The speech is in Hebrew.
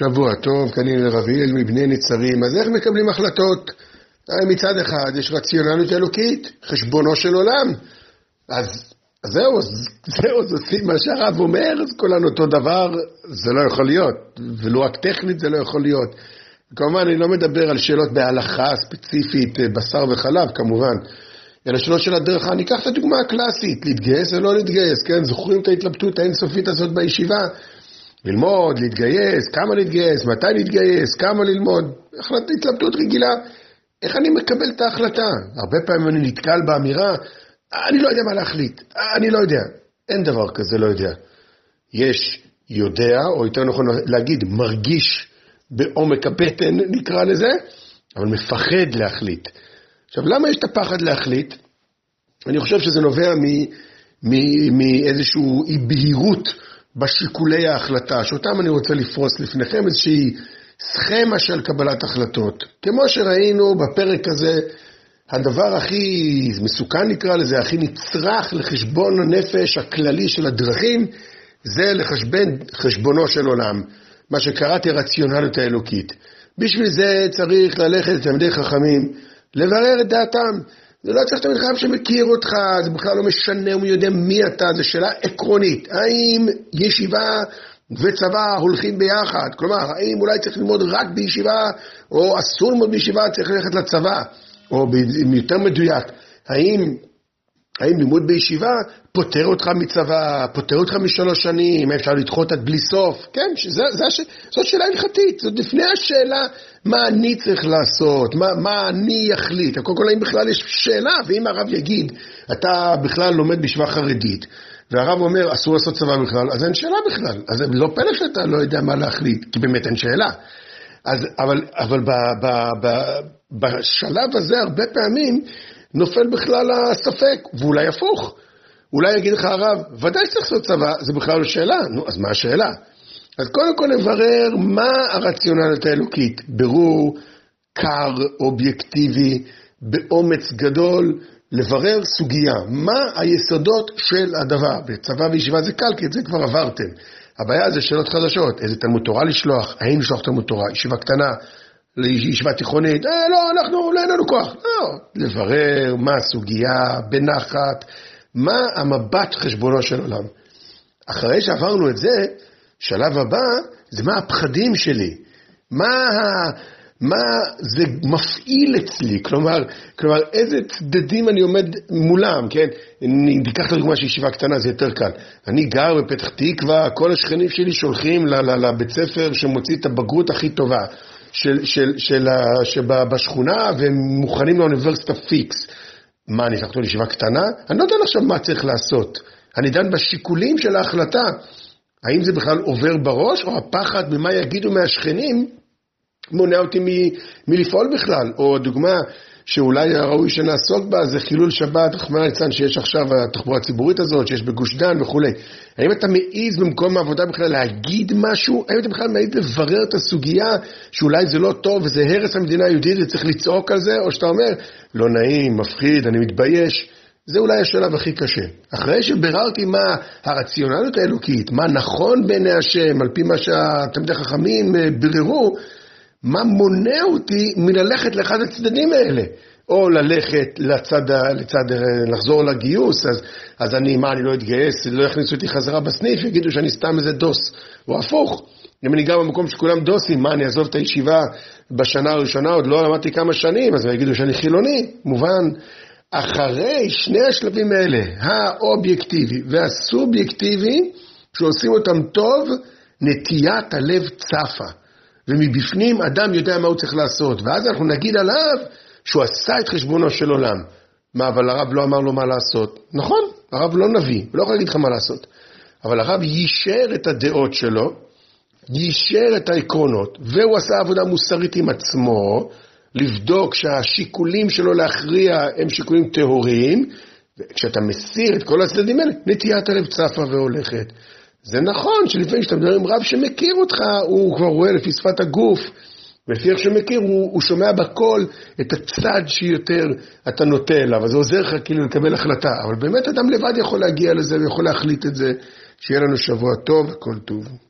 שבוע טוב, כנראה רביל מבני נצרים. אז איך מקבלים החלטות? מצד אחד יש רציונליות אלוקית, חשבונו של עולם. אז זהו, זהו, זה מה שהרב אומר, אז כולנו אותו דבר, זה לא יכול להיות. ולו רק טכנית זה לא יכול להיות. כמובן, אני לא מדבר על שאלות בהלכה ספציפית, בשר וחלב, כמובן. אלא שאלות של הדרך, אני אקח את הדוגמה הקלאסית, להתגייס או לא להתגייס, כן? זוכרים את ההתלבטות האינסופית הזאת בישיבה? ללמוד, להתגייס, כמה להתגייס, מתי להתגייס, כמה ללמוד, החלטה התלבטות רגילה. איך אני מקבל את ההחלטה? הרבה פעמים אני נתקל באמירה, אני לא יודע מה להחליט, אני לא יודע. אין דבר כזה לא יודע. יש יודע, או יותר נכון להגיד, מרגיש בעומק הבטן, נקרא לזה, אבל מפחד להחליט. עכשיו, למה יש את הפחד להחליט? אני חושב שזה נובע מאיזושהי אי בהירות בשיקולי ההחלטה, שאותם אני רוצה לפרוס לפניכם, איזושהי סכמה של קבלת החלטות. כמו שראינו בפרק הזה, הדבר הכי מסוכן נקרא לזה, הכי נצרך לחשבון הנפש הכללי של הדרכים, זה לחשבן חשבונו של עולם, מה שקראתי הרציונליות האלוקית. בשביל זה צריך ללכת לתלמידי חכמים, לברר את דעתם. זה לא צריך תלמיד חכם שמכיר אותך, זה בכלל לא משנה הוא יודע מי אתה, זו שאלה עקרונית. האם ישיבה וצבא הולכים ביחד? כלומר, האם אולי צריך ללמוד רק בישיבה, או אסור ללמוד בישיבה, צריך ללכת לצבא? או יותר מדויק, האם האם לימוד בישיבה פוטר אותך מצבא, פוטר אותך משלוש שנים, אפשר לדחות עד בלי סוף? כן, שזה, זה, זה, זאת שאלה הלכתית, זאת לפני השאלה מה אני צריך לעשות, מה, מה אני אחליט. קודם כל, האם בכלל יש שאלה, ואם הרב יגיד, אתה בכלל לומד בישיבה חרדית, והרב אומר, אסור לעשות צבא בכלל, אז אין שאלה בכלל. אז לא פלא שאתה לא יודע מה להחליט, כי באמת אין שאלה. אז, אבל, אבל ב, ב, ב, בשלב הזה, הרבה פעמים, נופל בכלל הספק, ואולי הפוך. אולי יגיד לך הרב, ודאי שצריך לעשות צבא, זה בכלל לא שאלה. נו, אז מה השאלה? אז קודם כל נברר מה הרציונליות האלוקית. ברור, קר, אובייקטיבי, באומץ גדול, לברר סוגיה. מה היסודות של הדבר? בצבא וישיבה זה קל, כי את זה כבר עברתם. הבעיה זה שאלות חדשות, איזה תלמוד תורה לשלוח, האם לשלוח תלמוד תורה, ישיבה קטנה, לישיבה תיכונית, אה, לא, אנחנו, לא, אין לנו כוח. לא, לברר מה הסוגיה, בנחת, מה המבט חשבונו של עולם. אחרי שעברנו את זה, שלב הבא זה מה הפחדים שלי, מה, מה זה מפעיל אצלי, כלומר, כלומר איזה צדדים אני עומד מולם, כן? ניקח את הדוגמה של ישיבה קטנה, זה יותר קל. אני גר בפתח תקווה, כל השכנים שלי שולחים לבית ספר שמוציא את הבגרות הכי טובה. של, של, של, שבשכונה והם מוכנים לאוניברסיטה פיקס. מה, אני אקח אותו לישיבה קטנה? אני לא יודע עכשיו מה צריך לעשות. אני דן בשיקולים של ההחלטה. האם זה בכלל עובר בראש, או הפחד ממה יגידו מהשכנים מונע אותי מ, מלפעול בכלל? או דוגמה, שאולי ראוי שנעסוק בה, זה חילול שבת, רחמנא ליצלן, שיש עכשיו התחבורה הציבורית הזאת, שיש בגוש דן וכולי. האם אתה מעז במקום העבודה בכלל להגיד משהו? האם אתה בכלל מעז לברר את הסוגיה שאולי זה לא טוב וזה הרס המדינה היהודית וצריך לצעוק על זה? או שאתה אומר, לא נעים, מפחיד, אני מתבייש. זה אולי השלב הכי קשה. אחרי שביררתי מה הרציונליות האלוקית, מה נכון בעיני השם, על פי מה שהתלמידי החכמים אה, ביררו, מה מונע אותי מללכת לאחד הצדדים האלה? או ללכת לצד, לצד, לחזור לגיוס, אז, אז אני, מה, אני לא אתגייס, לא יכניסו אותי חזרה בסניף, יגידו שאני סתם איזה דוס, או הפוך. אם אני גר במקום שכולם דוסים, מה, אני אעזוב את הישיבה בשנה הראשונה, עוד לא למדתי כמה שנים, אז יגידו שאני חילוני, מובן. אחרי שני השלבים האלה, האובייקטיבי והסובייקטיבי, שעושים אותם טוב, נטיית הלב צפה. ומבפנים אדם יודע מה הוא צריך לעשות, ואז אנחנו נגיד עליו שהוא עשה את חשבונו של עולם. מה, אבל הרב לא אמר לו מה לעשות? נכון, הרב לא נביא, הוא לא יכול להגיד לך מה לעשות. אבל הרב יישר את הדעות שלו, יישר את העקרונות, והוא עשה עבודה מוסרית עם עצמו, לבדוק שהשיקולים שלו להכריע הם שיקולים טהוריים, וכשאתה מסיר את כל הצדדים האלה, נטיית הלב צפה והולכת. זה נכון שלפעמים כשאתה מדבר עם רב שמכיר אותך, הוא כבר רואה לפי שפת הגוף, ולפי איך שמכיר, הוא, הוא שומע בקול את הצד שיותר אתה נוטה אליו, אז זה עוזר לך כאילו לקבל החלטה. אבל באמת אדם לבד יכול להגיע לזה ויכול להחליט את זה. שיהיה לנו שבוע טוב, הכל טוב.